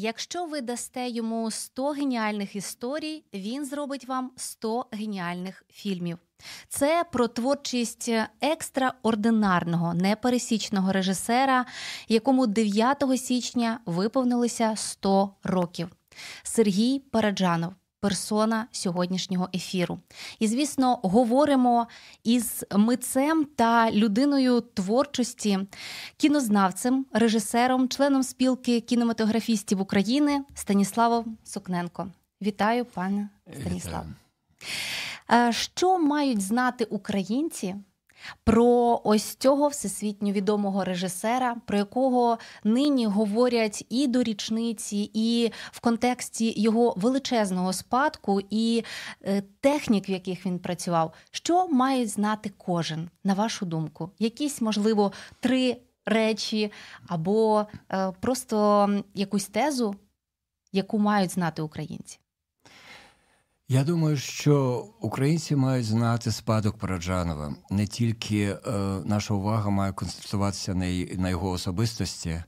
Якщо ви дасте йому 100 геніальних історій, він зробить вам 100 геніальних фільмів. Це про творчість екстраординарного непересічного режисера, якому 9 січня виповнилося 100 років. Сергій Параджанов. Персона сьогоднішнього ефіру. І, звісно, говоримо із митцем та людиною творчості, кінознавцем, режисером, членом спілки кінематографістів України Станіславом Сокненко. Вітаю, пане Станіслав. Е, що мають знати українці про ось цього всесвітньо відомого режисера, про якого нині говорять і до річниці, і в контексті його величезного спадку і е, технік, в яких він працював, що має знати кожен, на вашу думку? Якісь, можливо, три речі або е, просто якусь тезу, яку мають знати українці? Я думаю, що українці мають знати спадок Параджанова. Не тільки е, наша увага має концентруватися на, на його особистості,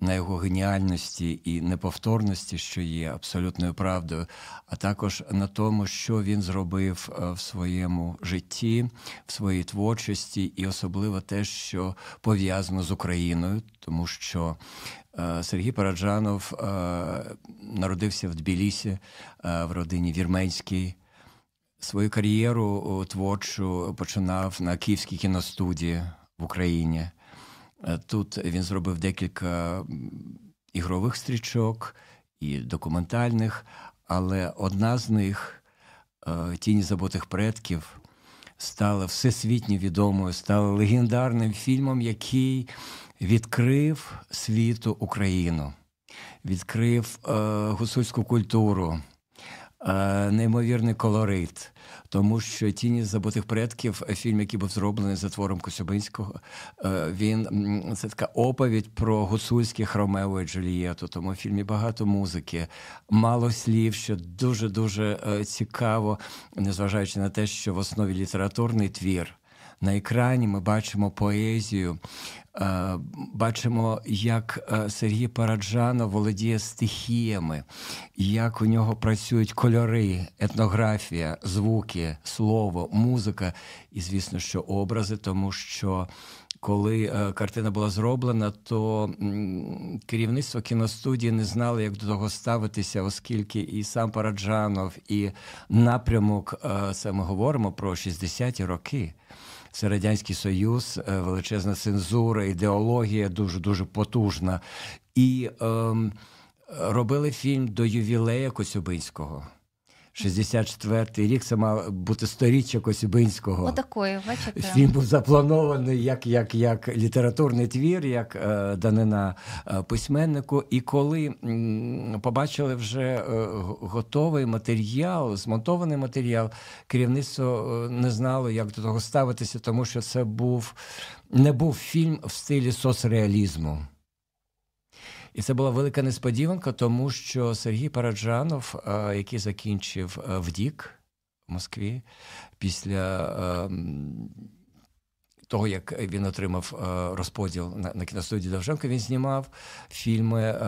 на його геніальності і неповторності, що є абсолютною правдою, а також на тому, що він зробив е, в своєму житті, в своїй творчості, і особливо те, що пов'язано з Україною, тому що Е, Сергій Параджанов е, народився в Тбілісі в родині Вірменській. Свою кар'єру творчу починав на Київській кіностудії в Україні. Тут він зробив декілька ігрових стрічок і документальних, але одна з них Тіні забутих предків стала всесвітньо відомою, стала легендарним фільмом, який відкрив світу Україну, відкрив е, гуцульську культуру, е, неймовірний колорит. Тому що тіні забутих предків, фільм, який був зроблений за твором Косюбинського, е, він це така оповідь про гуцульських Ромео і Джулієту. Тому в фільмі багато музики, мало слів, що дуже дуже цікаво, незважаючи на те, що в основі літературний твір. На екрані ми бачимо поезію, Е, бачимо, як е, Сергій Параджанов володіє стихіями, як у нього працюють кольори, етнографія, звуки, слово, музика і, звісно, що образи, тому що. Коли е, картина була зроблена, то керівництво кіностудії не знало, як до того ставитися, оскільки і сам Параджанов, і напрямок це ми говоримо про 60-ті роки. Це Радянський Союз, е, величезна цензура, ідеологія дуже дуже потужна. І ем, робили фільм до ювілея Коцюбинського. 64-й рік це мав бути сторіччя Косюбинського. Отакої, бачите. Фільм був запланований як як, як літературний твір, як е, данина е, письменнику. І коли м, побачили вже е, готовий матеріал, змонтований матеріал, керівництво е, не знало, як до того ставитися, тому що це був не був фільм в стилі соцреалізму. І це була велика несподіванка, тому що Сергій Параджанов, е, який закінчив е, ВДІК в Москві, після е, того, як він отримав розподіл на кіностудії Довженко, він знімав фільми,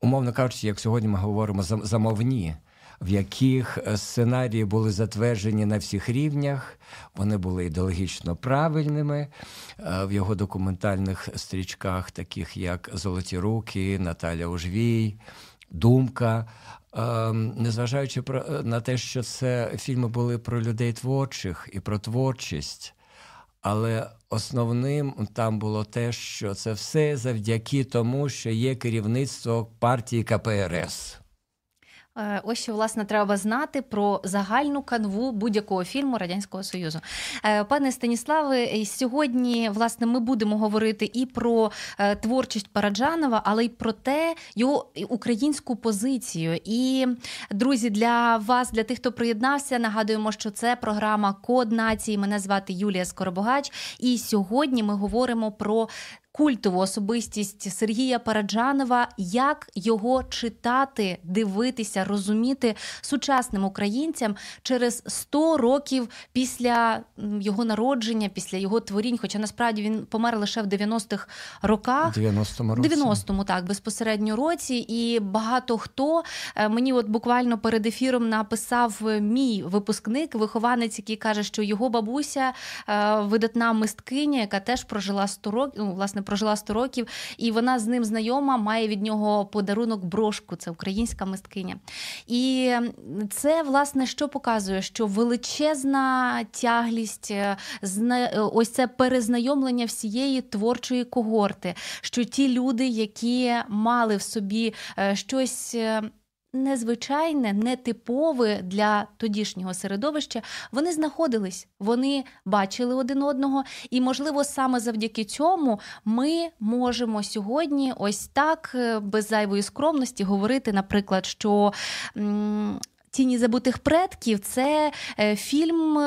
умовно кажучи, як сьогодні ми говоримо, замовні в яких е, сценарії були затверджені на всіх рівнях, вони були ідеологічно правильними е, в його документальних стрічках, таких як Золоті руки, Наталя Ужвій, Думка. Е, незважаючи на те, що це фільми були про людей творчих і про творчість. Але основним там було те, що це все завдяки тому, що є керівництво партії КПРС. Е, ось що власне треба знати про загальну канву будь-якого фільму Радянського Союзу. Е, пане Станіславе, сьогодні власне ми будемо говорити і про е, творчість Параджанова, але й про те, його українську позицію. І друзі, для вас, для тих, хто приєднався, нагадуємо, що це програма Код нації. Мене звати Юлія Скоробогач. І сьогодні ми говоримо про культову особистість Сергія Параджанова, як його читати, дивитися, розуміти сучасним українцям через 100 років після його народження, після його творінь. Хоча насправді він помер лише в 90-х роках, 90-му році. 90-му, так безпосередньо році, і багато хто е, мені, от буквально перед ефіром, написав мій випускник, вихованець, який каже, що його бабуся е, видатна мисткиня, яка теж прожила 100 років, ну, власне, прожила 100 років, і вона з ним знайома, має від нього подарунок брошку. Це українська мисткиня. І це, власне, що показує, що величезна тяглість, е, ось це перезнайомлення всієї творчої когорти, що ті люди, які мали в собі е, щось незвичайне, нетипове для тодішнього середовища, вони знаходились, вони бачили один одного, і, можливо, саме завдяки цьому ми можемо сьогодні, ось так, е, без зайвої скромності, говорити, наприклад, що. Тіні забутих предків це е, фільм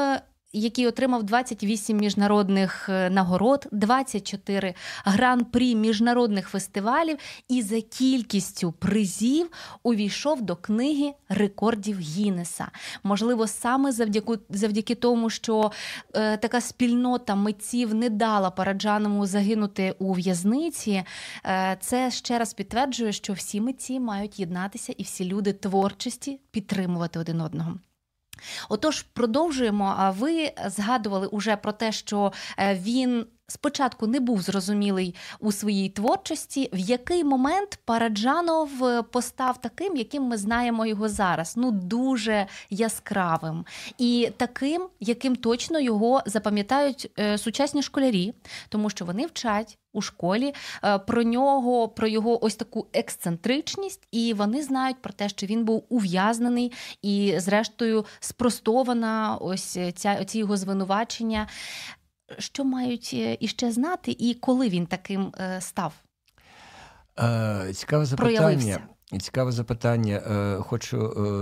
який отримав 28 міжнародних е, нагород, 24 гран-прі міжнародних фестивалів, і за кількістю призів увійшов до книги рекордів Гіннеса. Можливо, саме завдяки завдяки тому, що е, така спільнота митців не дала Параджаному загинути у в'язниці. Е, це ще раз підтверджує, що всі митці мають єднатися і всі люди творчості підтримувати один одного. Отож, продовжуємо. А ви згадували уже про те, що е, він спочатку не був зрозумілий у своїй творчості, в який момент Параджанов е, постав таким, яким ми знаємо його зараз. Ну дуже яскравим і таким, яким точно його запам'ятають е, сучасні школярі, тому що вони вчать. У школі е, про нього, про його ось таку ексцентричність, і вони знають про те, що він був ув'язнений, і, зрештою, спростована ось ця ці його звинувачення що мають е, іще знати, і коли він таким е, став? Цікаве запитання. Проявився. Цікаве запитання. Е, хочу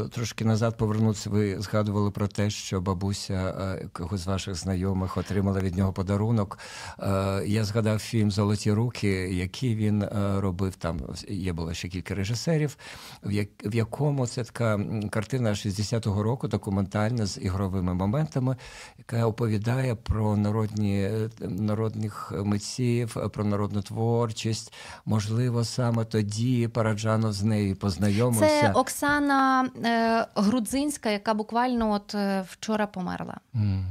е, трошки назад повернутися. Ви згадували про те, що бабуся е, когось з ваших знайомих отримала від нього подарунок. Я згадав фільм Золоті руки, який він робив. Там є було ще кілька режисерів, в якому це така картина 60-го року, документальна з ігровими моментами, яка оповідає про народні народних митців, про народну творчість. Можливо, саме тоді Параджанов з нею познайомився. Це Оксана е, Грудзинська, яка буквально от е, вчора померла. Mm.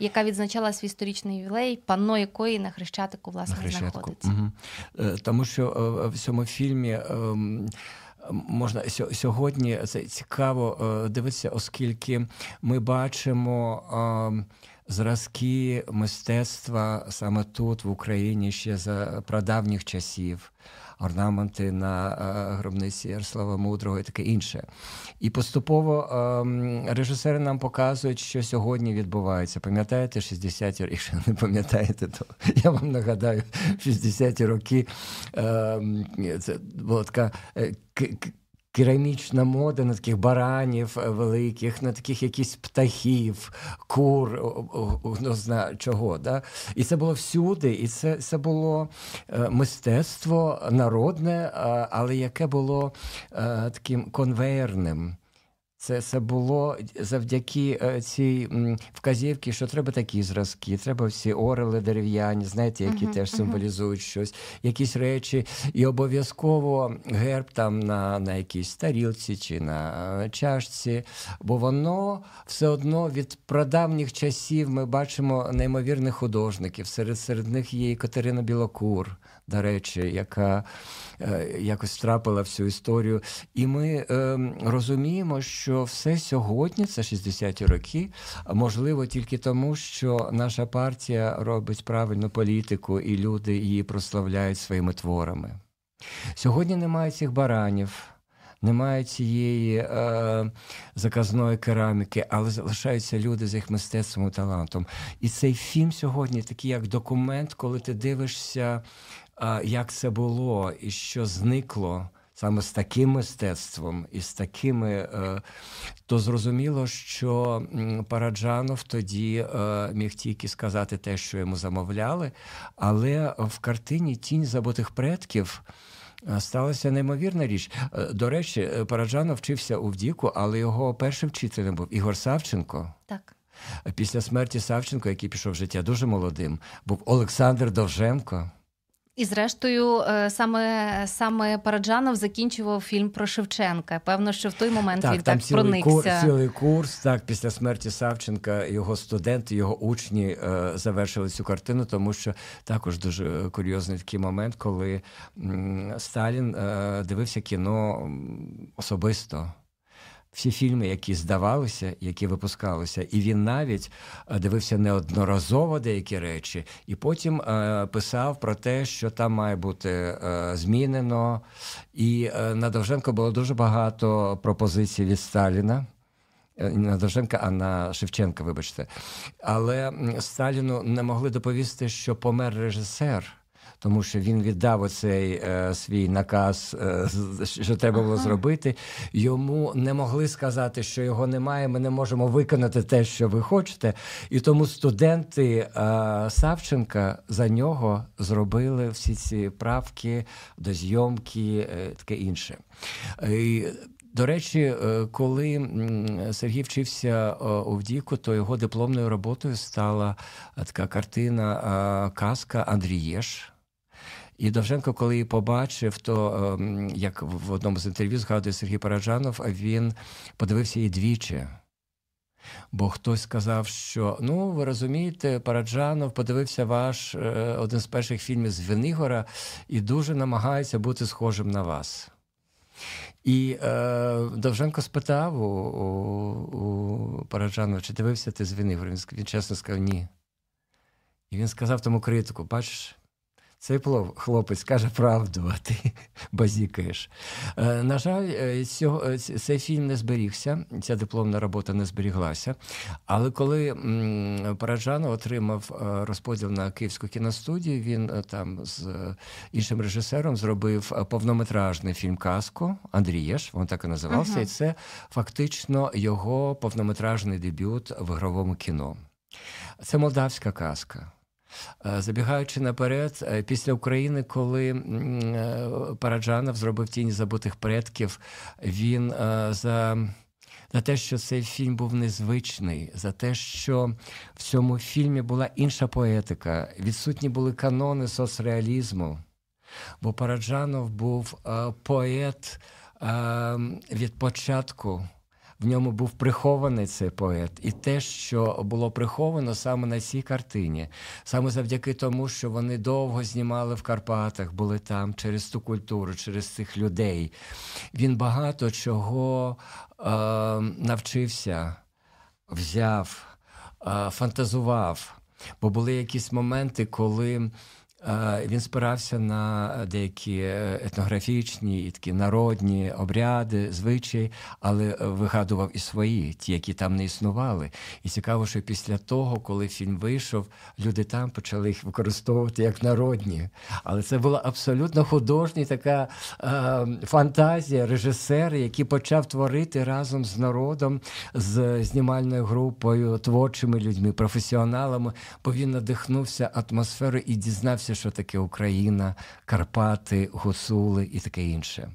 Яка відзначала свій сторічний ювілей, панно якої на хрещатику власне на хрещатику. знаходиться, угу. тому що е, в цьому фільмі ем, можна сьогодні це цікаво е, дивитися, оскільки ми бачимо ем, зразки мистецтва саме тут в Україні ще за прадавніх часів орнаменти на е, гробниці Ярослава Мудрого і таке інше. І поступово ем, режисери нам показують, що сьогодні відбувається. Пам'ятаєте, 60-ті роки, якщо не пам'ятаєте, то я вам нагадаю, 60-ті роки ем, це була така е, керамічна мода на таких баранів е, великих, на таких якісь птахів, кур, ну зна чого. Да? І це було всюди, і це це було е, мистецтво народне, але яке було е, таким конвейерним. Це це було завдяки е, цій вказівці, що треба такі зразки, треба всі орели дерев'яні, знаєте, які uh-huh, теж символізують uh-huh. щось, якісь речі, і обов'язково герб там на на якійсь тарілці чи на е, чашці, бо воно все одно від прадавніх часів ми бачимо неймовірних художників. Серед серед них є і Катерина Білокур, до речі, яка е, якось втрапила в цю історію. І ми е, розуміємо, що все сьогодні, це 60-ті роки, можливо тільки тому, що наша партія робить правильну політику, і люди її прославляють своїми творами. Сьогодні немає цих баранів. Немає цієї е, заказної кераміки, але залишаються люди з їх мистецтвом і талантом. І цей фільм сьогодні такий як документ, коли ти дивишся як це було і що зникло. саме з таким мистецтвом і з такими, е, то зрозуміло, що Параджанов тоді е, міг тільки сказати те, що йому замовляли, але в картині Тінь забутих предків. Е, сталася неймовірна річ. До речі, Параджанов вчився у Вдіку, але його першим вчителем був Ігор Савченко. Так. Після смерті Савченко, який пішов в життя дуже молодим, був Олександр Довженко. І, зрештою, е, саме саме Параджанов закінчував фільм про Шевченка. Певно, що в той момент так, він там так цілий проникся. Курс, цілий курс. Так, після смерті Савченка його студенти, його учні е, завершили цю картину, тому що також дуже курйозний такий момент, коли м, Сталін е, дивився кіно особисто всі фільми, які здавалися, які випускалися, і він навіть е, дивився неодноразово деякі речі, і потім е, писав про те, що там має бути е, змінено. І е, на Довженко було дуже багато пропозицій від Сталіна. Не на Довженка, а на Шевченка, вибачте. Але Сталіну не могли доповісти, що помер режисер тому що він віддав оцей е, свій наказ, е, що треба було ага. зробити. Йому не могли сказати, що його немає. Ми не можемо виконати те, що ви хочете. І тому студенти е, Савченка за нього зробили всі ці правки до зйомки, е, таке інше. І, до речі, е, коли Сергій вчився е, у Вдіку, то його дипломною роботою стала така картина Казка Андрієш. І Довженко, коли її побачив, то ем, як в одному з інтерв'ю згадує Сергій Параджанов, він подивився її двічі. Бо хтось сказав, що ну ви розумієте, Параджанов подивився ваш е, один з перших фільмів з Венигора і дуже намагається бути схожим на вас. І е, Довженко спитав у, у, у Параджанова, чи дивився ти з Венигора? Він, він чесно сказав, ні. І він сказав тому критику: бачиш, цей хлопець каже правду, а ти базікаєш. Е, на жаль, е, е, цей фільм не зберігся, ця дипломна робота не зберіглася. Але коли Параджанов отримав розподіл на Київську кіностудію, він там з іншим режисером зробив повнометражний фільм Казку Андрієш, він так і називався, uh-huh. і це фактично його повнометражний дебют в ігровому кіно. Це молдавська казка. Е, забігаючи наперед, е, після України, коли е, Параджанов зробив тіні забутих предків, він за за те, що цей фільм був незвичний, за те, що в цьому фільмі була інша поетика, відсутні були канони соцреалізму. Бо Параджанов був поет від початку в ньому був прихований цей поет, і те, що було приховано саме на цій картині, саме завдяки тому, що вони довго знімали в Карпатах, були там через ту культуру, через цих людей. Він багато чого е, навчився, взяв, е, фантазував. Бо були якісь моменти, коли він спирався на деякі е, етнографічні і такі народні обряди, звичаї, але е, вигадував і свої, ті, які там не існували. І цікаво, що після того, коли фільм вийшов, люди там почали їх використовувати як народні. Але це була абсолютно художня така е, фантазія режисера, який почав творити разом з народом, з знімальною групою, творчими людьми, професіоналами, бо він надихнувся атмосферою і дізнався дізнався, що таке Україна, Карпати, Гуцули і таке інше.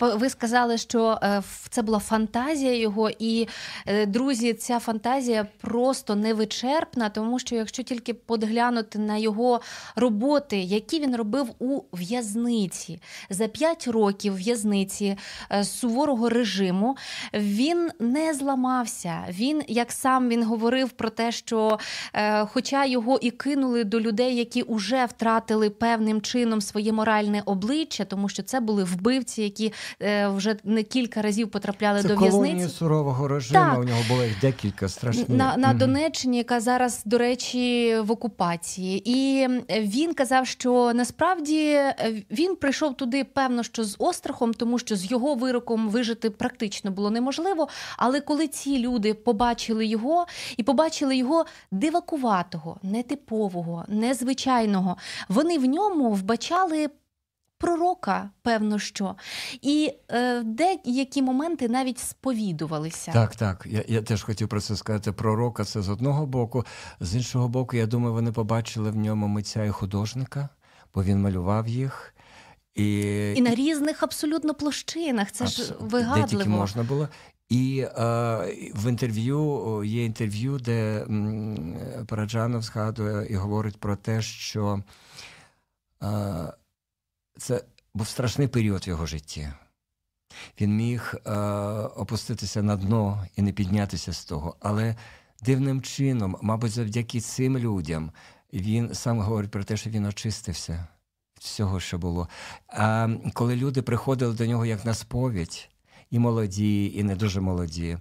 Ви сказали, що е, це була фантазія його, і е, друзі, ця фантазія просто невичерпна, тому що якщо тільки подглянути на його роботи, які він робив у в'язниці за п'ять років в'язниці е, суворого режиму, він не зламався. Він, як сам він говорив про те, що, хоча його і кинули до людей, які вже втратили певним чином своє моральне обличчя, тому що це були вбивці, які вже не кілька разів потрапляли Це до в'язниці. сурового режиму. Так. У нього було їх декілька страшних. на на Донеччині, яка зараз, до речі, в окупації. І він казав, що насправді е, він прийшов туди, певно, що з острахом, тому що з його вироком вижити практично було неможливо. Але коли ці люди побачили його і побачили його дивакуватого, нетипового, незвичайного, вони в ньому вбачали пророка, певно, що. І е, деякі моменти навіть сповідувалися. Так, так. Я я теж хотів про це сказати. Пророка це з одного боку, з іншого боку, я думаю, вони побачили в ньому митця і художника, бо він малював їх. І і на різних абсолютно площинах. Це Абс... ж вигадливо. Де тільки можна було. І е, в інтерв'ю є інтерв'ю, де м, Параджанов згадує і говорить про те, що е, це був страшний період в його житті. Він міг е, опуститися на дно і не піднятися з того. Але дивним чином, мабуть, завдяки цим людям, він сам говорить про те, що він очистився всього, що було. А коли люди приходили до нього як на сповідь, і молоді, і не дуже молоді,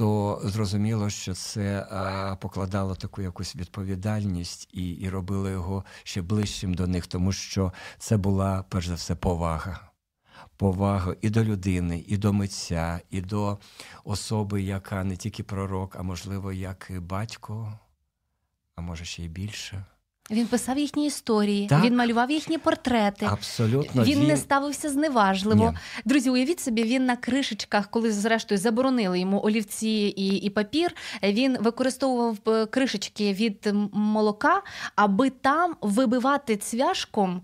то зрозуміло, що це а, покладало таку якусь відповідальність і, і робило його ще ближчим до них, тому що це була перш за все повага. Повага і до людини, і до митця, і до особи, яка не тільки пророк, а можливо, як і батько, а може ще й більше. Він писав їхні історії, так. він малював їхні портрети. Абсолютно він, він не ставився зневажливо. Ні. Друзі, уявіть собі, він на кришечках, коли зрештою заборонили йому олівці і і папір. Він використовував е, кришечки від молока, аби там вибивати цвяшком.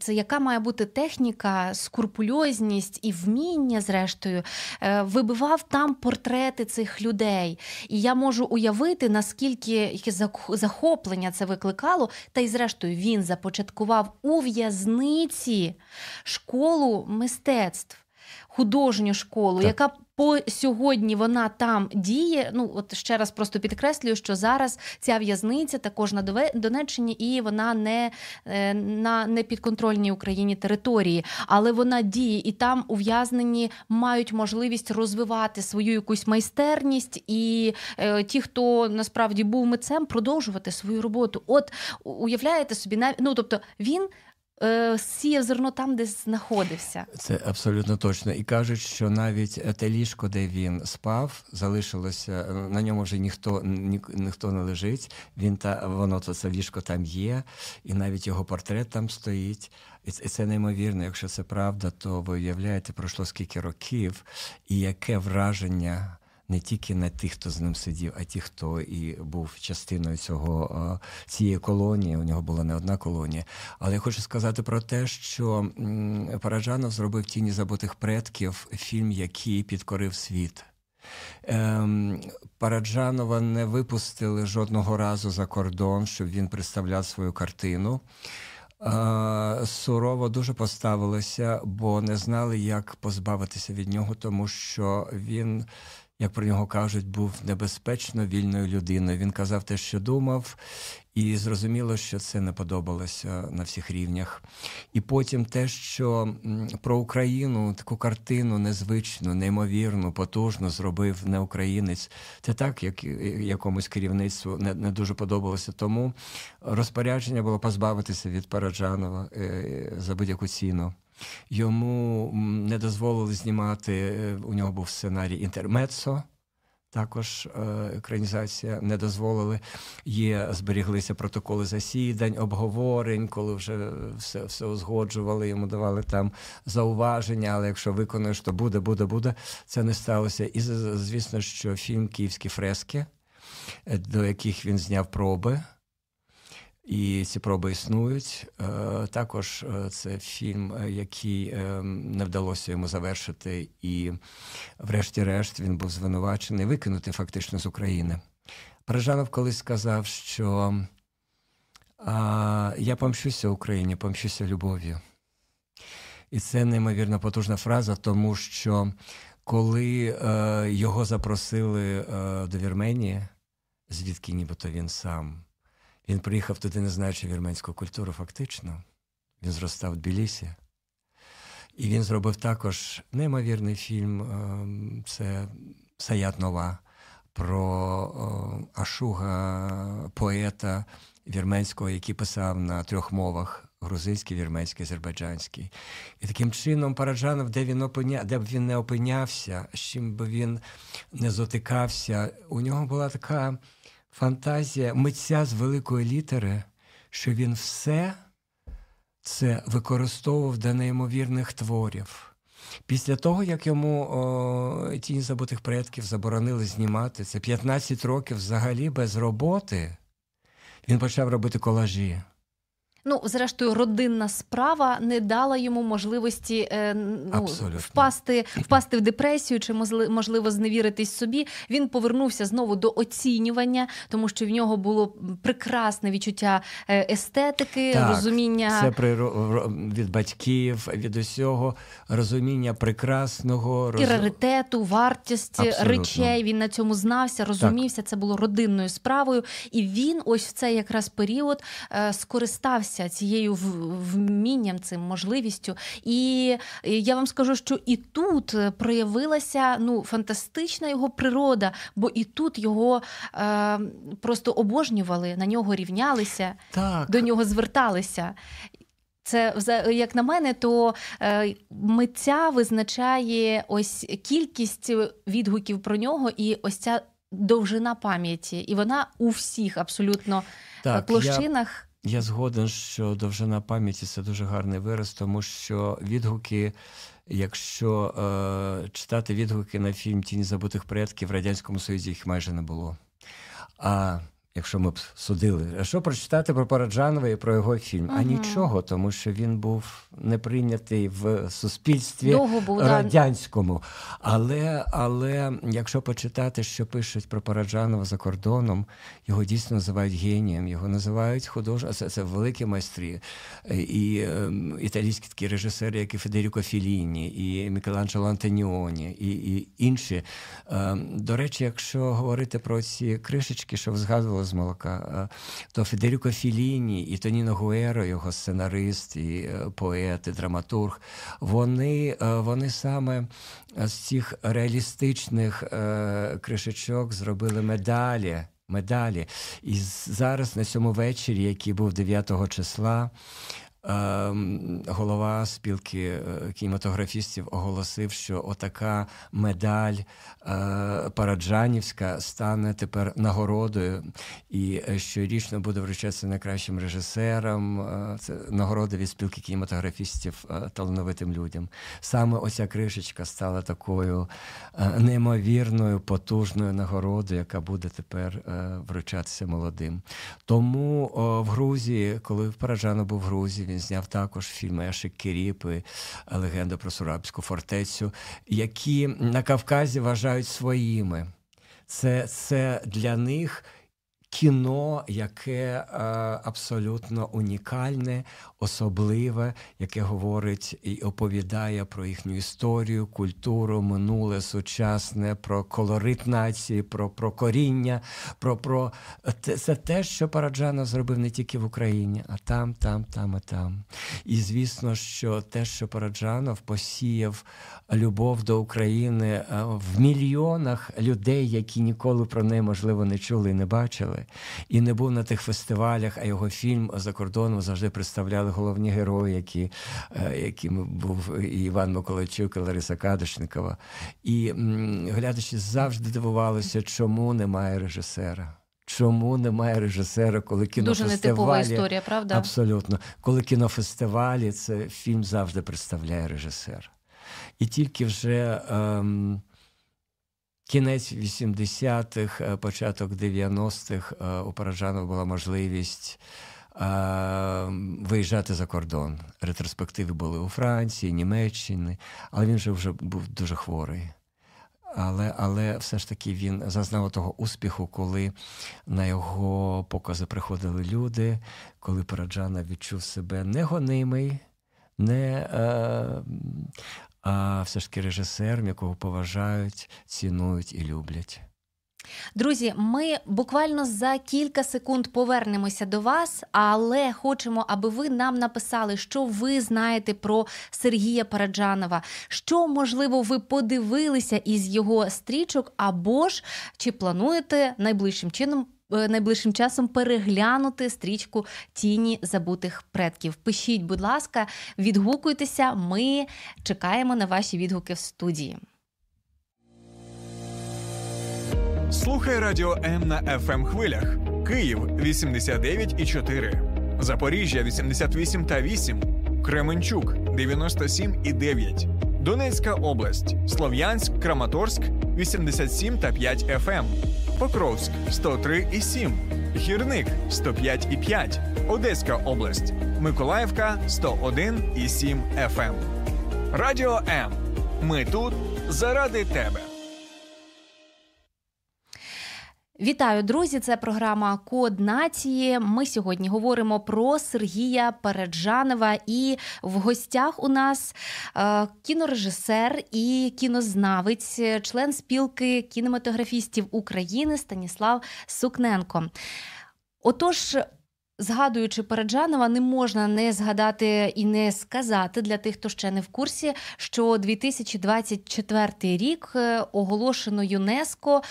Це яка має бути техніка, скрупульозність і вміння, зрештою, е, вибивав там портрети цих людей. І я можу уявити, наскільки яке захоплення це викликало. Та й, зрештою, він започаткував у в'язниці школу мистецтв, художню школу, так. яка по сьогодні вона там діє. Ну от ще раз просто підкреслюю, що зараз ця в'язниця також на Донеччині, і вона не е, на непідконтрольній Україні території, але вона діє, і там ув'язнені мають можливість розвивати свою якусь майстерність, і е, ті, хто насправді був митцем, продовжувати свою роботу. От уявляєте собі, ну тобто він. Е, сіяв зерно там, де знаходився. Це абсолютно точно. І кажуть, що навіть те ліжко, де він спав, залишилося на ньому вже ніхто ні, ніхто не лежить. Він та воно то це ліжко там є, і навіть його портрет там стоїть. І це неймовірно. Якщо це правда, то ви уявляєте, пройшло скільки років, і яке враження не тільки на тих, хто з ним сидів, а ті, хто і був частиною цього цієї колонії. У нього була не одна колонія. Але я хочу сказати про те, що Параджанов зробив тіні забутих предків фільм, який підкорив світ. Ем, Параджанова не випустили жодного разу за кордон, щоб він представляв свою картину. Сурово дуже поставилися, бо не знали, як позбавитися від нього, тому що він як про нього кажуть, був небезпечно вільною людиною. Він казав те, що думав, і зрозуміло, що це не подобалося на всіх рівнях. І потім те, що про Україну таку картину незвичну, неймовірну, потужну зробив не українець. Це так, як якомусь керівництву не, не дуже подобалося. Тому розпорядження було позбавитися від Параджанова е, за будь-яку ціну. Йому не дозволили знімати. Е, у нього був сценарій інтермецо. Також е, екранізація не дозволили. Є, зберіглися протоколи засідань, обговорень, коли вже все все узгоджували, йому давали там зауваження. Але якщо виконуєш, то буде, буде, буде. Це не сталося. І звісно, що фільм Київські фрески, е, до яких він зняв проби. І ці проби існують. Е, також е, це фільм, е, який не вдалося йому завершити, і, врешті-решт, він був звинувачений, викинути фактично з України. Парижанов колись сказав, що я помщуся Україні, помщуся любов'ю. І це неймовірно потужна фраза, тому що коли його запросили до Вірменії, звідки нібито він сам. Він приїхав туди, не знаючи вірменську культуру, фактично. Він зростав в Тбілісі. І він зробив також неймовірний фільм. Ем, це Саят Нова про Ашуга, поета вірменського, який писав на трьох мовах: грузинський, вірменський, азербайджанський. І таким чином Параджанов, де він опиня... де б він не опинявся, з чим би він не затикався, у нього була така фантазія митця з великої літери, що він все це використовував до неймовірних творів. Після того, як йому о, тінь забутих предків заборонили знімати, це 15 років взагалі без роботи, він почав робити колажі. Ну, зрештою, родинна справа не дала йому можливості е, ну, впасти впасти в депресію чи можливо зневіритись собі. Він повернувся знову до оцінювання, тому що в нього було прекрасне відчуття е, естетики, так, розуміння це при від батьків, від усього розуміння прекрасного роз... і раритету, вартість Абсолютно. речей. Він на цьому знався, розумівся. Так. Це було родинною справою, і він ось в цей якраз період е, скористався скористався цією вмінням, цим можливістю. І я вам скажу, що і тут проявилася ну, фантастична його природа, бо і тут його е, просто обожнювали, на нього рівнялися, так. до нього зверталися. Це як на мене, то е, митця визначає ось кількість відгуків про нього, і ось ця довжина пам'яті, і вона у всіх абсолютно так, площинах. Я згоден, що довжина пам'яті це дуже гарний вираз, тому що відгуки, якщо е, читати відгуки на фільм Тіні забутих предків в Радянському Союзі їх майже не було. А якщо ми б судили, а що прочитати про Параджанова і про його фільм? Угу. А нічого, тому що він був не прийнятий в суспільстві був, радянському. Да. Але але якщо почитати, що пишуть про Параджанова за кордоном, його дійсно називають генієм, його називають художником. Це, це великі майстри. І е, італійські такі режисери, як і Федеріко Філіні, і Мікеланджело Антоніоні, і і інші. Е, до речі, якщо говорити про ці кришечки, що ви згадували з молока, е, то Федеріко Філіні і Тоніно Гуеро, його сценарист, і е, поет, і драматург, вони, е, вони саме з цих реалістичних кришечок зробили медалі. Медалі. І зараз на цьому вечорі, який був 9 числа, голова спілки е, кінематографістів оголосив, що отака медаль е, Параджанівська стане тепер нагородою, і е, щорічно буде вручатися найкращим режисерам. Це нагорода від спілки кінематографістів талановитим людям. Саме оця кришечка стала такою неймовірною, потужною нагородою, яка буде тепер вручатися молодим. Тому в Грузії, коли Параджанов був в Грузії, він зняв також фільми Ешик Кіріпи, Легенда про Сурабську фортецю, які на Кавказі вважають своїми. Це, Це для них кіно, яке е, абсолютно унікальне, особливе, яке говорить і оповідає про їхню історію, культуру, минуле, сучасне, про колорит нації, про про коріння, про про це те, що Параджанов зробив не тільки в Україні, а там, там, там і там. І звісно, що те, що Параджанов посіяв любов до України е, в мільйонах людей, які ніколи про неї можливо не чули і не бачили і не був на тих фестивалях, а його фільм за кордоном завжди представляли головні герої, які, е, якими був і Іван Миколайчук, і Лариса Кадушникова. І глядачі завжди дивувалися, чому немає режисера. Чому немає режисера, коли кінофестивалі... Дуже нетипова історія, правда? Абсолютно. Коли кінофестивалі, це фільм завжди представляє режисер. І тільки вже ем, кінець 80-х, е, початок 90-х е, у Параджанова була можливість е, виїжджати за кордон. Ретроспективи були у Франції, Німеччині, але він вже вже був дуже хворий. Але але все ж таки він зазнав того успіху, коли на його покази приходили люди, коли Параджана відчув себе негонимий, не е, а все ж таки режисером, якого поважають, цінують і люблять. Друзі, ми буквально за кілька секунд повернемося до вас, але хочемо, аби ви нам написали, що ви знаєте про Сергія Параджанова, що, можливо, ви подивилися із його стрічок, або ж чи плануєте найближчим чином найближчим часом переглянути стрічку Тіні забутих предків. Пишіть, будь ласка, відгукуйтеся. Ми чекаємо на ваші відгуки в студії. Слухай радіо М на fm ем хвилях. Київ 89,4. Запоріжжя 88 та 8. Кременчук 97,9, Донецька область, Слов'янськ, Краматорськ 87 та 5 ФМ. Покровськ 103,7, Гірник 105,5, Одеська область, Миколаївка 101,7 ФМ. М. Радіо М. Ми тут заради тебе. Вітаю, друзі! Це програма Код нації. Ми сьогодні говоримо про Сергія Параджанова. І в гостях у нас е, кінорежисер і кінознавець, член спілки кінематографістів України Станіслав Сукненко. Отож. Згадуючи Переджанова, не можна не згадати і не сказати для тих, хто ще не в курсі, що 2024 рік е, оголошено ЮНЕСКО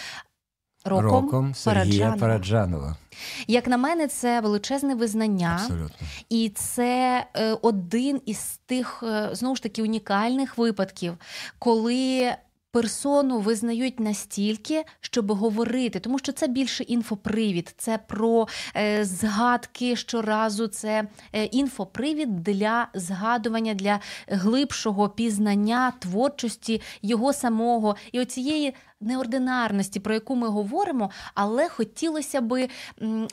роком, роком Сергія Параджанова. Як на мене, це величезне визнання, Абсолютно. і це е, один із тих е, знову ж таки унікальних випадків, коли персону визнають настільки, щоб говорити, тому що це більше інфопривід, це про е, згадки щоразу, це е, інфопривід для згадування, для глибшого пізнання творчості його самого і оцієї неординарності, про яку ми говоримо, але хотілося би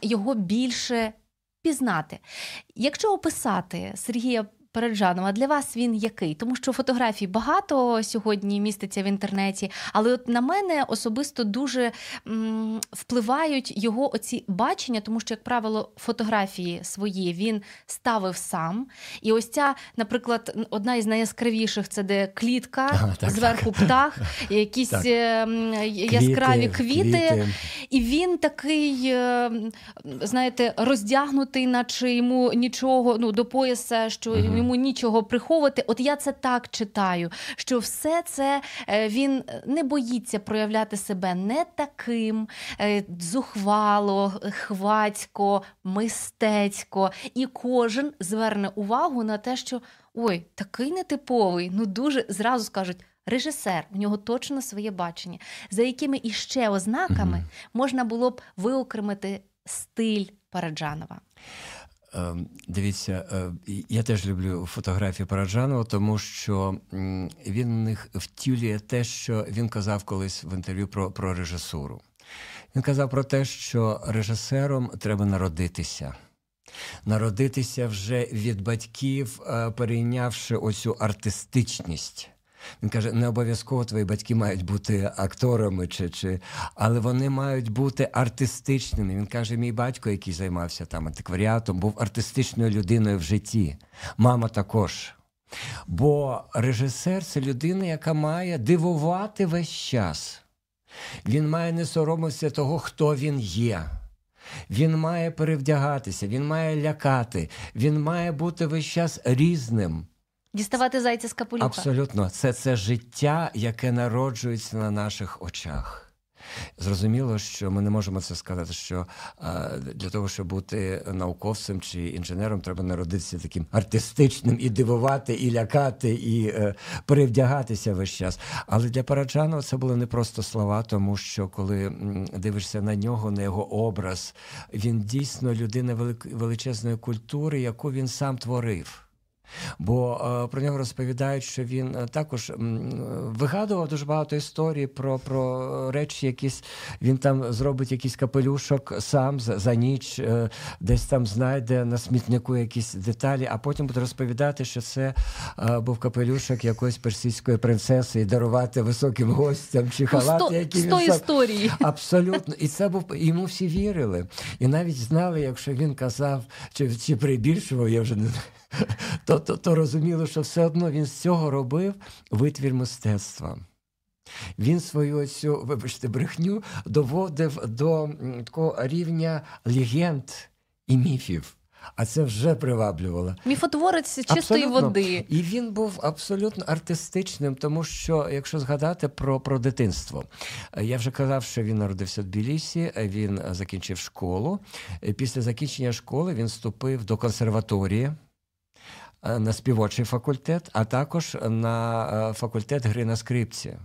його більше. Пізнати, якщо описати Сергія Переджанова, для вас він який? Тому що фотографій багато сьогодні міститься в інтернеті, але от на мене особисто дуже м, впливають його оці бачення, тому що, як правило, фотографії свої він ставив сам. І ось ця, наприклад, одна із найяскравіших це де клітка, ага, так, зверху так. птах, якісь так. Ем, яскраві квіти, квіти. І він такий, ем, знаєте, роздягнутий, наче йому нічого ну, до пояса, що угу. Йому нічого приховувати. От я це так читаю, що все це е, він не боїться проявляти себе не таким е, зухвало, хвацько, мистецько, і кожен зверне увагу на те, що ой, такий нетиповий, ну дуже зразу скажуть. Режисер, у нього точно своє бачення, за якими іще ознаками можна було б виокремити стиль Параджанова. Ем, дивіться, е, я теж люблю фотографії Параджанова, тому що він в них втілює те, що він казав колись в інтерв'ю про, про режисуру. Він казав про те, що режисером треба народитися. Народитися вже від батьків, е, перейнявши оцю артистичність. Він каже: не обов'язково твої батьки мають бути акторами, чи, чи... але вони мають бути артистичними. Він каже: мій батько, який займався там антикваріатом, був артистичною людиною в житті. Мама також. Бо режисер це людина, яка має дивувати весь час. Він має не соромитися того, хто він є. Він має перевдягатися, він має лякати, він має бути весь час різним. Діставати зайця з капелюха. Абсолютно, це це життя, яке народжується на наших очах. Зрозуміло, що ми не можемо це сказати, що для того, щоб бути науковцем чи інженером, треба народитися таким артистичним і дивувати, і лякати, і е, перевдягатися весь час. Але для Параджанова це були не просто слова, тому що коли дивишся на нього, на його образ, він дійсно людина величезної культури, яку він сам творив. Бо е, про нього розповідають, що він е, також вигадував дуже багато історій про про речі, якісь він там зробить якийсь капелюшок сам за, за ніч, е, десь там знайде на смітнику якісь деталі, а потім буде розповідати, що це був капелюшок якоїсь персійської принцеси і дарувати високим гостям чи халати, які він сам... історії. абсолютно. І це був йому всі вірили, і навіть знали, якщо він казав, чи чи прибільшував, я вже не то, то, то розуміло, що все одно він з цього робив витвір мистецтва. Він свою цю, вибачте, брехню доводив до такого рівня легенд і міфів. А це вже приваблювало. Міфотворець чистої абсолютно. води. І він був абсолютно артистичним, тому що, якщо згадати про про дитинство, я вже казав, що він народився в Тбілісі, він закінчив школу. Після закінчення школи він вступив до консерваторії. Е, на співочий факультет, а також на е, факультет гри на скрипці.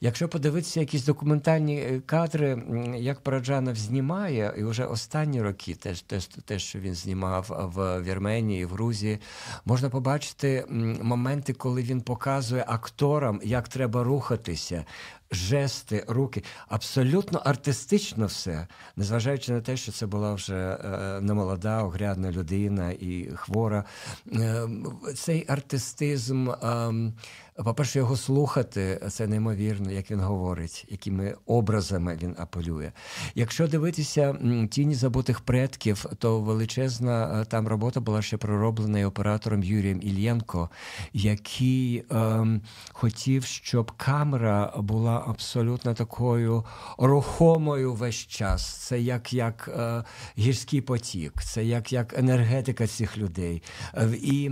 Якщо подивитися якісь документальні е, кадри, як Параджанов знімає, і вже останні роки, теж теж те, що він знімав в Вірменії, в Грузії, можна побачити моменти, коли він показує акторам, як треба рухатися, жести, руки. Абсолютно артистично все, незважаючи на те, що це була вже е, немолода, огрядна людина і хвора. Е, цей артистизм. Ем, по-перше, його слухати це неймовірно, як він говорить, якими образами він апелює. Якщо дивитися тіні забутих предків, то величезна е, там робота була ще пророблена і оператором Юрієм Ільєнко, який ем, хотів, щоб камера була абсолютно такою рухомою весь час. Це як як е, гірський потік, це як як енергетика цих людей. Е, і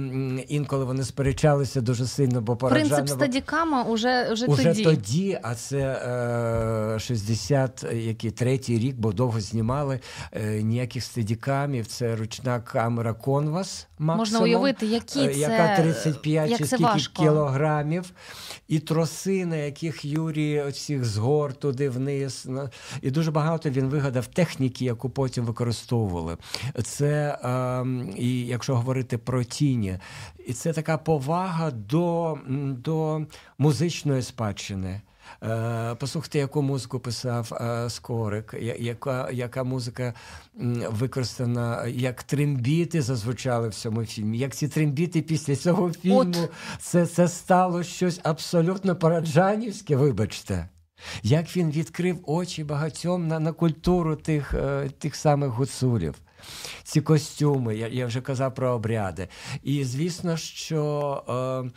інколи вони сперечалися дуже сильно, бо пора принцип стадікама уже, уже, уже тоді. тоді, а це е, 60 який третій рік, бо довго знімали е, ніяких стадікамів. Це ручна камера Конвас. максимум, Можна уявити, які е, це, яка 35 як чи скільки важко. кілограмів, і троси, на яких Юрій оцих з гор туди вниз. І дуже багато він вигадав техніки, яку потім використовували. Це е, і якщо говорити про тіні, і це така повага до, до музичної спадщини. Е, послухайте, яку музику писав е, Скорик, яка яка музика використана, як трембіти зазвучали в цьому фільмі. Як ці трембіти після цього фільму це це стало щось абсолютно параджанівське, вибачте. Як він відкрив очі багатьом на на культуру тих, е, тих самих гуцулів ці костюми, я я вже казав про обряди. І звісно, що. Е,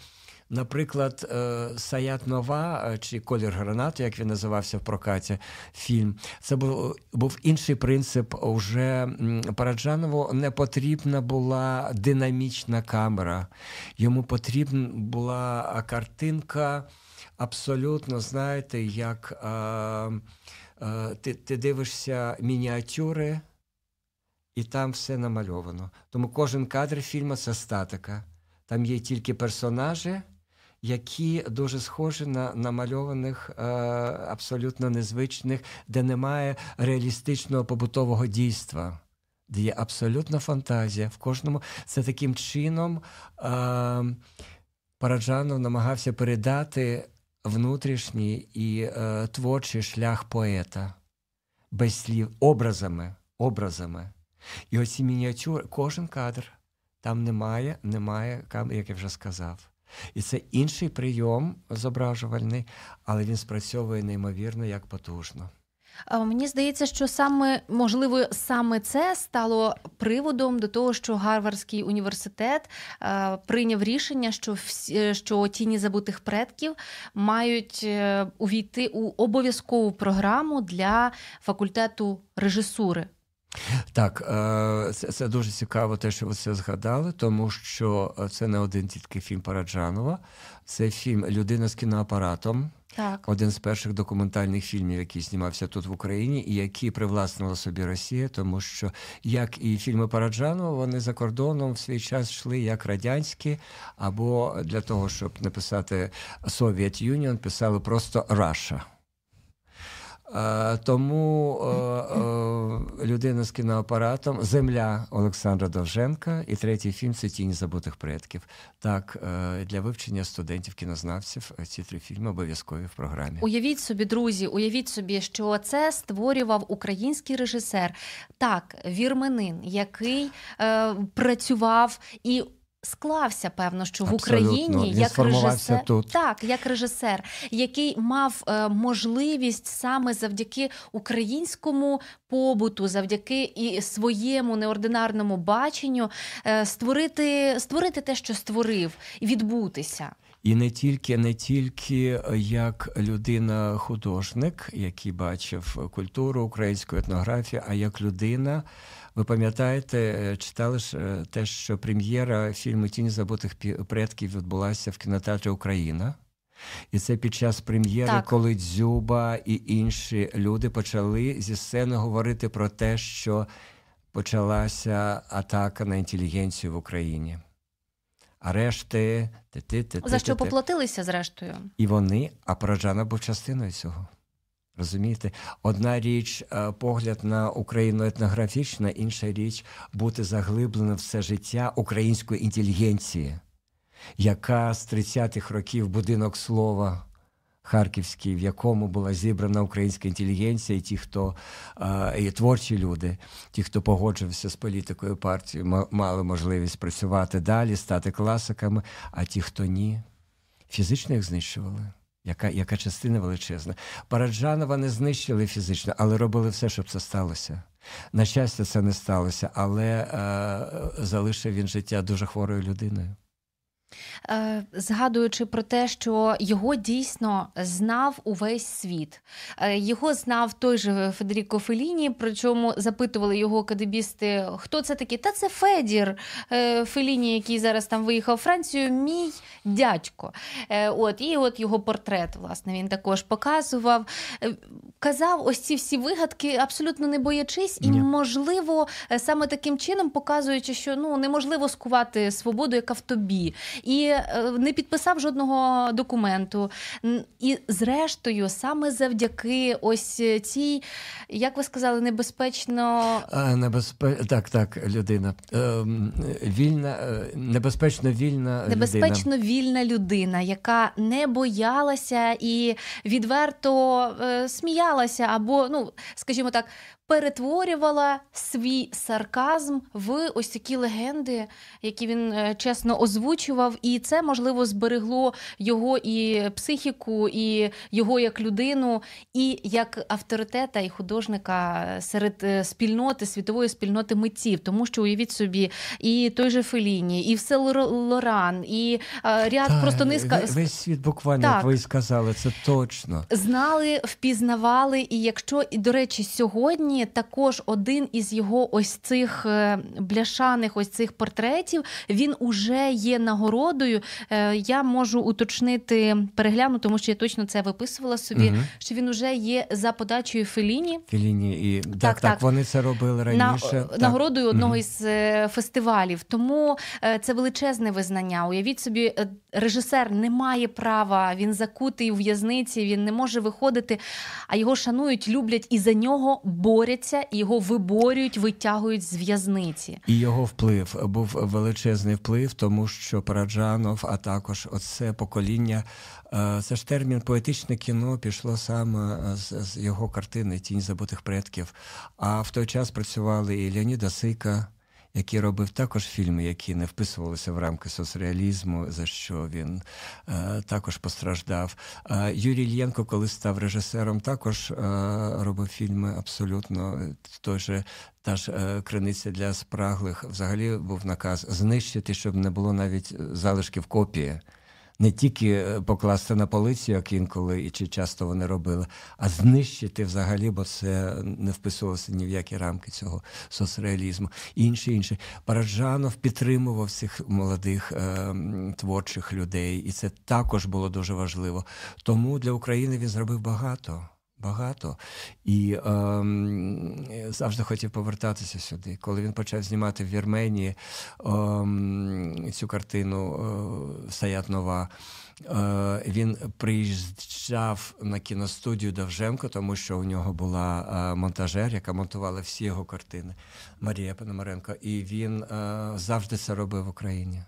Наприклад, е, Саят Нова е, чи Колір гранату, як він називався в прокаті фільм, це був був інший принцип. Уже Параджанову не потрібна була динамічна камера. Йому потрібна була картинка абсолютно, знаєте, як ти, ти дивишся мініатюри і там все намальовано. Тому кожен кадр фільму це статика. Там є тільки персонажі, які дуже схожі на намальованих е, абсолютно незвичних, де немає реалістичного побутового дійства. Де є абсолютна фантазія в кожному. Це таким чином е, Параджанов намагався передати внутрішній і е, творчий шлях поета без слів, образами. образами. І оці мініатюри, кожен кадр, там немає, немає як я вже сказав. І це інший прийом зображувальний, але він спрацьовує неймовірно як потужно. Мені здається, що саме можливо саме це стало приводом до того, що Гарвардський університет е, прийняв рішення, що всі, що тіні забутих предків мають е, увійти у обов'язкову програму для факультету режисури. Так, е, це це дуже цікаво, те, що ви це згадали, тому що це не один тільки фільм Параджанова, це фільм Людина з кіноапаратом. Так. Один з перших документальних фільмів, який знімався тут в Україні, і які привласнила собі Росія, тому що як і фільми Параджанова, вони за кордоном в свій час йшли як радянські, або для того, щоб не писати Soviet Union, писали просто Russia. Тому людина з кіноапаратом Земля Олександра Довженка і третій фільм це Тінь забутих предків. Так, е, для вивчення студентів-кінознавців ці три фільми обов'язкові в програмі. Уявіть собі, друзі, уявіть собі, що це створював український режисер, так, вірменин, який е, працював і склався, певно, що в Україні як режисер тут. так, як режисер, який мав е, можливість саме завдяки українському побуту, завдяки і своєму неординарному баченню е, створити, створити те, що створив, і відбутися. І не тільки не тільки як людина-художник, який бачив культуру українську етнографію, а як людина. Ви пам'ятаєте, е, читали ж е, те, що прем'єра фільму Тінь забутих предків відбулася в кінотеатрі Україна. І це під час прем'єри, так. коли Дзюба і інші люди почали зі сцени говорити про те, що почалася атака на інтелігенцію в Україні. арешти. За що поплатилися зрештою? І вони, а Параджана був частиною цього. Розумієте, одна річ е, погляд на Україну етнографічна, інша річ бути заглибленим все життя української інтелігенції, яка з 30-х років будинок слова Харківський, в якому була зібрана українська інтелігенція, і ті, хто і творчі люди, ті, хто погоджувався з політикою партії, мали можливість працювати далі, стати класиками, а ті, хто ні, фізично їх знищували. Яка яка частина величезна? Параджанова не знищили фізично, але робили все, щоб це сталося. На щастя, це не сталося, але е, залишив він життя дуже хворою людиною. Е, згадуючи про те, що його дійсно знав увесь світ. Е, його знав той же Федеріко Феліні, причому запитували його кадебісти, хто це такий? Та це Федір е, Феліні, який зараз там виїхав в Францію, мій дядько. От, І от його портрет, власне, він також показував. Казав ось ці всі вигадки, абсолютно не боячись, і, Ні. можливо, саме таким чином показуючи, що ну неможливо скувати свободу, яка в тобі і е, не підписав жодного документу. І, зрештою, саме завдяки ось цій, як ви сказали, небезпечно Небезпе... Так, так, людина. Ем, вільна, е, небезпечно вільна небезпечно людина. вільна людина, яка не боялася і відверто е, сміялася, або, ну, скажімо так, перетворювала свій сарказм в ось такі легенди, які він е, чесно озвучував, і це можливо зберегло його і психіку, і його як людину, і як авторитета і художника серед е, спільноти, світової спільноти митців, тому що уявіть собі, і той же Феліні, і все Лоран, і е, ряд Та, просто низка весь світ буквально так. як ви сказали, це точно знали, впізнавали. І якщо і до речі, сьогодні. Також один із його ось цих е, бляшаних ось цих портретів. Він уже є нагородою. Е, я можу уточнити перегляну, тому що я точно це виписувала собі. Угу. Що він уже є за подачею Феліні. Феліні і так, так, так вони це робили раніше На, нагородою одного угу. із е, фестивалів. Тому це величезне визнання. Уявіть собі, режисер не має права. Він закутий у в'язниці, він не може виходити, а його шанують, люблять і за нього борються і його виборюють, витягують з в'язниці. І його вплив був величезний вплив, тому що Параджанов, а також оце покоління. Е, це ж термін поетичне кіно пішло саме з, з його картини Тінь забутих предків. А в той час працювали і Леоніда Сика який робив також фільми, які не вписувалися в рамки соцреалізму, за що він е, також постраждав. Е, Юрій Ільєнко, коли став режисером, також е, робив фільми абсолютно той же. Та ж е, криниця для спраглих взагалі був наказ знищити, щоб не було навіть залишків копії не тільки е, покласти на полицю, як інколи і чи часто вони робили, а знищити взагалі, бо це не вписувалося ні в які рамки цього соцреалізму. Інше інше. Параджанов підтримував цих молодих е, творчих людей, і це також було дуже важливо. Тому для України він зробив багато багато і е, завжди хотів повертатися сюди. Коли він почав знімати в Вірменії е, цю картину е, Саят Нова. Е, він приїжджав на кіностудію Довженко, тому що у нього була е, монтажер, яка монтувала всі його картини Марія Пономаренко. І він е, завжди це робив в Україні.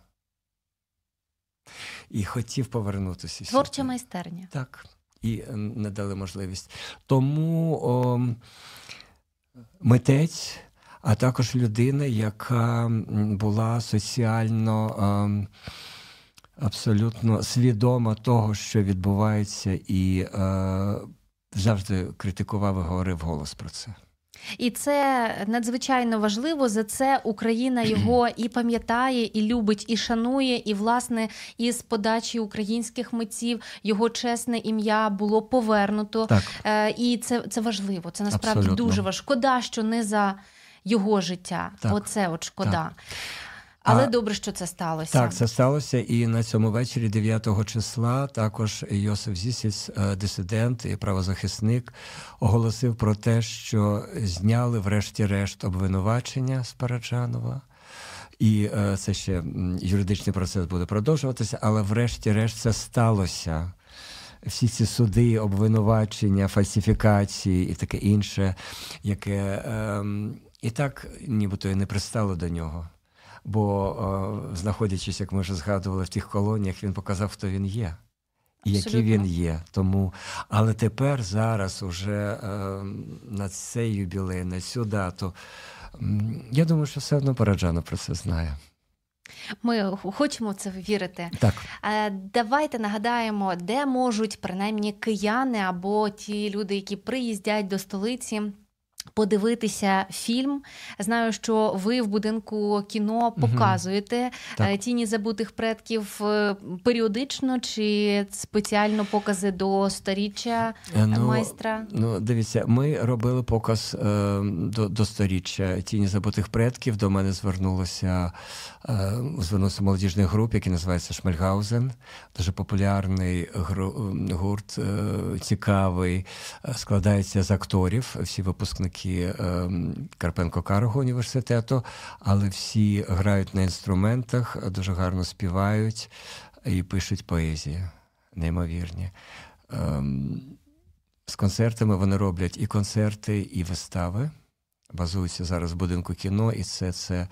І хотів повернутися. Творча майстерня. Так і не дали можливість. Тому о, митець, а також людина, яка була соціально о, абсолютно свідома того, що відбувається, і о, завжди критикував і говорив голос про це. І це надзвичайно важливо. За це Україна його і пам'ятає, і любить, і шанує. І, власне, із подачі українських митців його чесне ім'я було повернуто. Так. Е, і це це важливо. Це насправді Абсолютно. дуже важко. Шкода, що не за його життя. Так. Оце от шкода. Так. Але а, добре, що це сталося. Так, це сталося. І на цьому вечорі, 9 числа, також Йосиф Зісіс, е, дисидент і правозахисник, оголосив про те, що зняли, врешті-решт, обвинувачення з Параджанова. І е, це ще юридичний процес буде продовжуватися, але врешті-решт це сталося. Всі ці суди, обвинувачення, фальсифікації і таке інше, яке е, і так нібито і не пристало до нього. Бо, е, знаходячись, як ми вже згадували, в тих колоніях, він показав, хто він є. І який він є. Тому, Але тепер, зараз, уже е, на цей юбілей, на цю дату, я думаю, що все одно Параджанов про це знає. Ми хочемо це вірити. Так. Е, давайте нагадаємо, де можуть принаймні кияни або ті люди, які приїздять до столиці подивитися фільм. Знаю, що ви в будинку кіно показуєте угу. тіні забутих предків е, періодично чи спеціально покази до сторіччя ну, майстра? Ну, дивіться, ми робили показ е, до до сторіччя тіні забутих предків. До мене звернулося е, звернувся молодіжний груп, який називається Шмельгаузен. Дуже популярний гурт, е, цікавий, складається з акторів. Всі випускники випускники ем, Карпенко Карого університету, але всі грають на інструментах, дуже гарно співають і пишуть поезії, неймовірні. Ем, з концертами вони роблять і концерти, і вистави. Базуються зараз в будинку кіно, і це це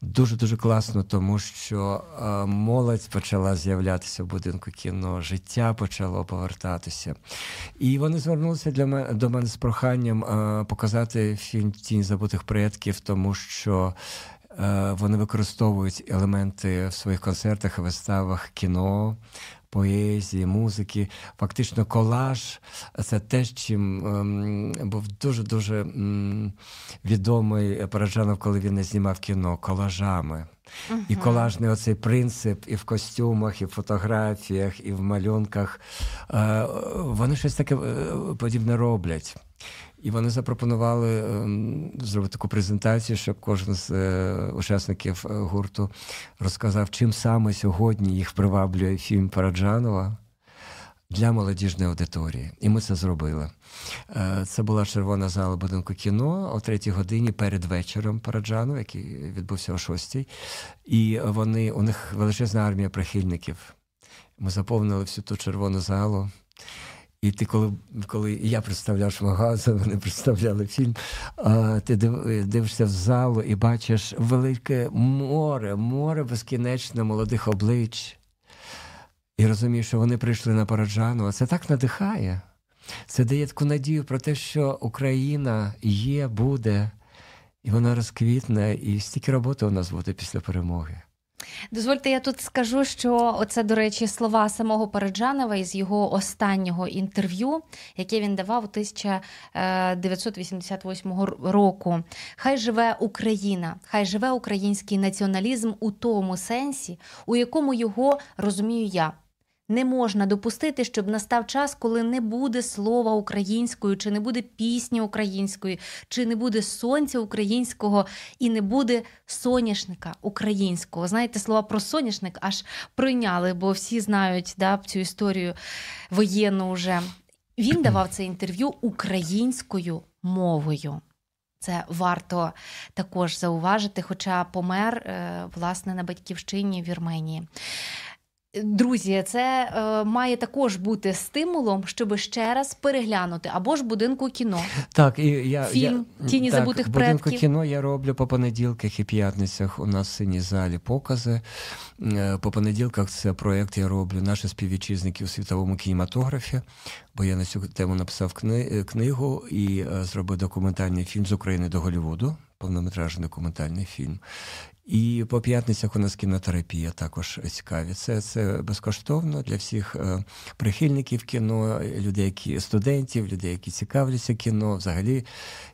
Дуже дуже класно, тому що е, молодь почала з'являтися в будинку кіно, життя почало повертатися. І вони звернулися для мене до мене з проханням е, показати фільм Тінь забутих предків, тому що е, вони використовують елементи в своїх концертах виставах кіно поезії, музики. Фактично, колаж це те, чим ем, був дуже-дуже ем, відомий Параджанов, коли він не знімав кіно колажами. Uh-huh. І колажний оцей принцип і в костюмах, і в фотографіях, і в малюнках. Е, вони щось таке е, подібне роблять. І вони запропонували ем, зробити таку презентацію, щоб кожен з е, учасників е, гурту розказав, чим саме сьогодні їх приваблює фільм Параджанова для молодіжної аудиторії. І ми це зробили. Е, це була червона зала будинку кіно о третій годині перед вечором Параджану, який відбувся о шостій. І вони у них величезна армія прихильників. Ми заповнили всю ту червону залу. І ти, коли коли я представляв Шмагаза, вони представляли фільм, а, ти дивишся в залу і бачиш велике море, море безкінечно молодих облич. І розумієш, що вони прийшли на Параджану, а це так надихає. Це дає таку надію про те, що Україна є, буде, і вона розквітне, і стільки роботи у нас буде після перемоги. Дозвольте, я тут скажу, що оце, до речі, слова самого Параджанова із його останнього інтерв'ю, яке він давав у 1988 року. Хай живе Україна, хай живе український націоналізм у тому сенсі, у якому його розумію я. Не можна допустити, щоб настав час, коли не буде слова українською, чи не буде пісні української, чи не буде сонця українського і не буде соняшника українського. Знаєте, слова про соняшник аж прийняли, бо всі знають да, цю історію воєнну вже. Він давав це інтерв'ю українською мовою. Це варто також зауважити, хоча помер е, власне на батьківщині в Вірменії. Друзі, це е, має також бути стимулом, щоб ще раз переглянути або ж будинку кіно. Так, і я фільм я, Тіні так, забутих будинку кіно я роблю по понеділках і п'ятницях. У нас в синій залі покази. Е, по понеділках це проєкт я роблю наші співвітчизники у світовому кінематографі, бо я на цю тему написав кни, книгу і е, зробив документальний фільм з України до Голлівуду, повнометражний документальний фільм. І по п'ятницях у нас кінотерапія також цікаві. Це це безкоштовно для всіх е, прихильників кіно, людей, які студентів, людей, які цікавляться кіно, взагалі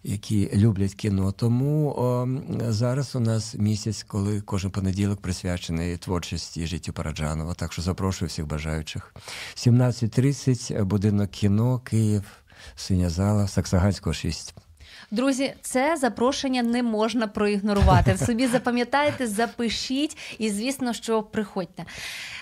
які люблять кіно. Тому о, зараз у нас місяць, коли кожен понеділок присвячений творчості життю Параджанова. Так що запрошую всіх бажаючих. 17.30 будинок кіно, Київ, синя зала, Саксаганського 6. Друзі, це запрошення не можна проігнорувати. Собі запам'ятайте, запишіть, і звісно, що приходьте.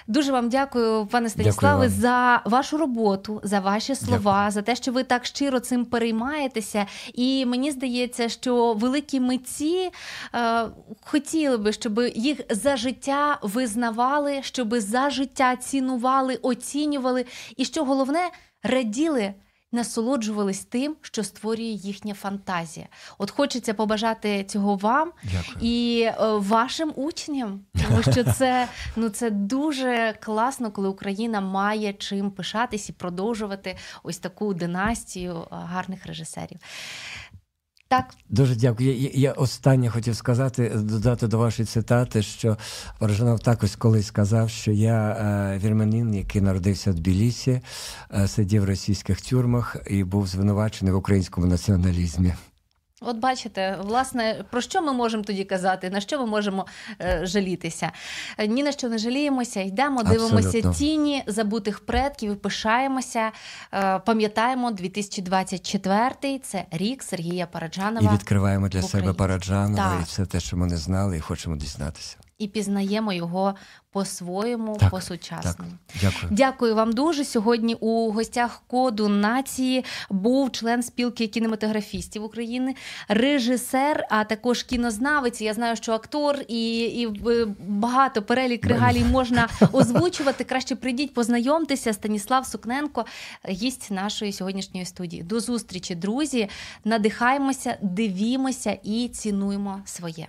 Дуже вам дякую, пане Станіславе, за вашу роботу, за ваші слова, Дякую. за те, що ви так щиро цим переймаєтеся. І мені здається, що великі митці е, хотіли би, щоб їх за життя визнавали, щоб за життя цінували, оцінювали, і що головне раділи. Насолоджувались тим, що створює їхня фантазія. От хочеться побажати цього вам Дякую. і е, вашим учням, тому що це ну це дуже класно, коли Україна має чим пишатись і продовжувати ось таку династію е, гарних режисерів. Так, Дуже дякую. Я, я останнє хотів сказати, додати до вашої цитати, що Порожанов також колись сказав, що я е, вірменин, який народився в Тбілісі, е, сидів в російських тюрмах і був звинувачений в українському націоналізмі. От бачите, власне, про що ми можемо тоді казати, на що ми можемо е, жалітися? Е, Ні на що не жаліємося, йдемо, дивимося Абсолютно. тіні забутих предків, пишаємося, е, пам'ятаємо 2024 це рік Сергія І відкриваємо для себе. Параджанова Так. і все те, що ми не знали, і хочемо дізнатися. І пізнаємо його по-своєму, Так, по-сучасному. Так, дякую. Дякую вам дуже. Сьогодні у гостях коду нації був член спілки кінематографістів України, режисер, а також кінознавець. Я знаю, що актор і, і е, багато перелік регалій можна озвучувати. Краще прийдіть, познайомтеся. Станіслав Сукненко, гість нашої сьогоднішньої студії. До зустрічі, друзі. Надихаємося, дивімося і цінуємо своє.